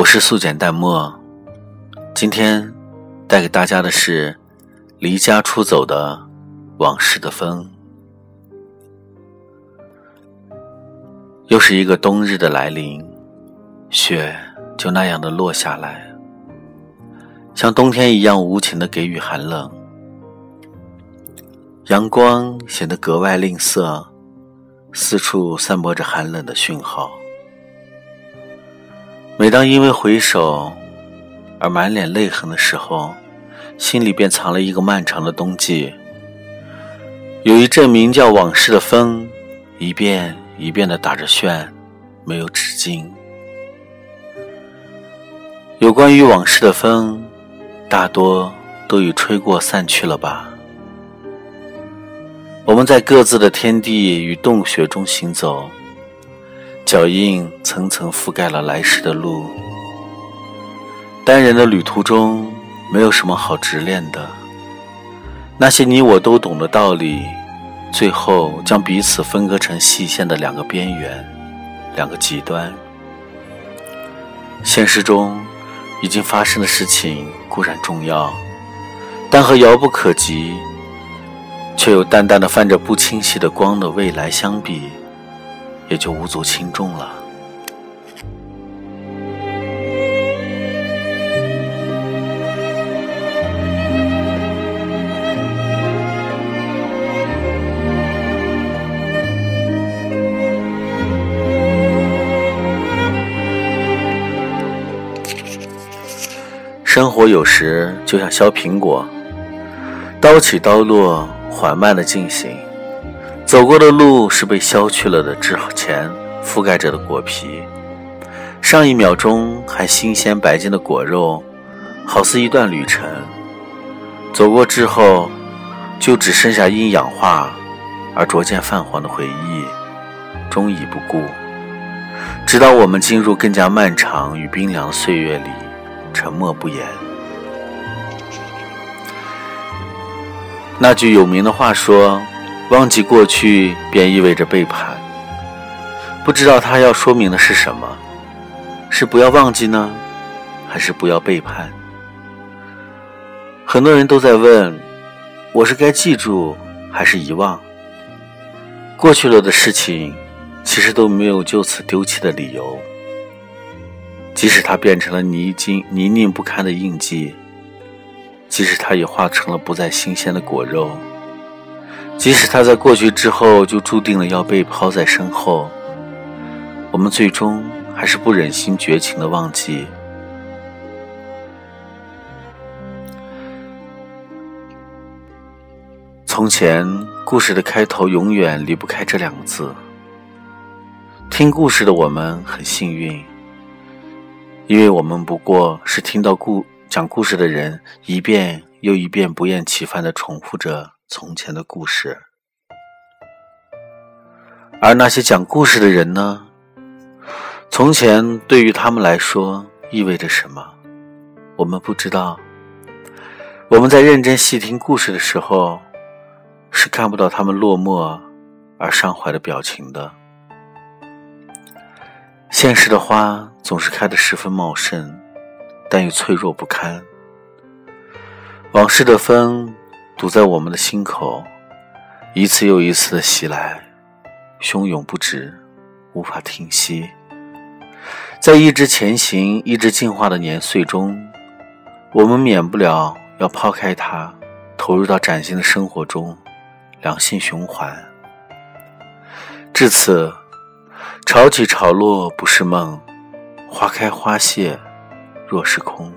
我是素简淡漠，今天带给大家的是离家出走的往事的风。又是一个冬日的来临，雪就那样的落下来，像冬天一样无情的给予寒冷。阳光显得格外吝啬，四处散播着寒冷的讯号。每当因为回首而满脸泪痕的时候，心里便藏了一个漫长的冬季。有一阵名叫往事的风，一遍一遍的打着旋，没有止境。有关于往事的风，大多都已吹过散去了吧？我们在各自的天地与洞穴中行走。脚印层层覆盖了来时的路。单人的旅途中，没有什么好执念的。那些你我都懂的道理，最后将彼此分割成细线的两个边缘，两个极端。现实中已经发生的事情固然重要，但和遥不可及却又淡淡的泛着不清晰的光的未来相比。也就无足轻重了。生活有时就像削苹果，刀起刀落，缓慢的进行。走过的路是被削去了的之前覆盖着的果皮，上一秒钟还新鲜白净的果肉，好似一段旅程。走过之后，就只剩下因氧化而逐渐泛黄的回忆，终已不顾。直到我们进入更加漫长与冰凉的岁月里，沉默不言。那句有名的话说。忘记过去，便意味着背叛。不知道他要说明的是什么？是不要忘记呢，还是不要背叛？很多人都在问：我是该记住，还是遗忘？过去了的事情，其实都没有就此丢弃的理由。即使它变成了泥金泥泞不堪的印记，即使它也化成了不再新鲜的果肉。即使他在过去之后就注定了要被抛在身后，我们最终还是不忍心绝情的忘记。从前，故事的开头永远离不开这两个字。听故事的我们很幸运，因为我们不过是听到故讲故事的人一遍又一遍不厌其烦的重复着。从前的故事，而那些讲故事的人呢？从前对于他们来说意味着什么？我们不知道。我们在认真细听故事的时候，是看不到他们落寞而伤怀的表情的。现实的花总是开得十分茂盛，但又脆弱不堪。往事的风。堵在我们的心口，一次又一次的袭来，汹涌不止，无法停息。在一直前行、一直进化的年岁中，我们免不了要抛开它，投入到崭新的生活中，良性循环。至此，潮起潮落不是梦，花开花谢若是空。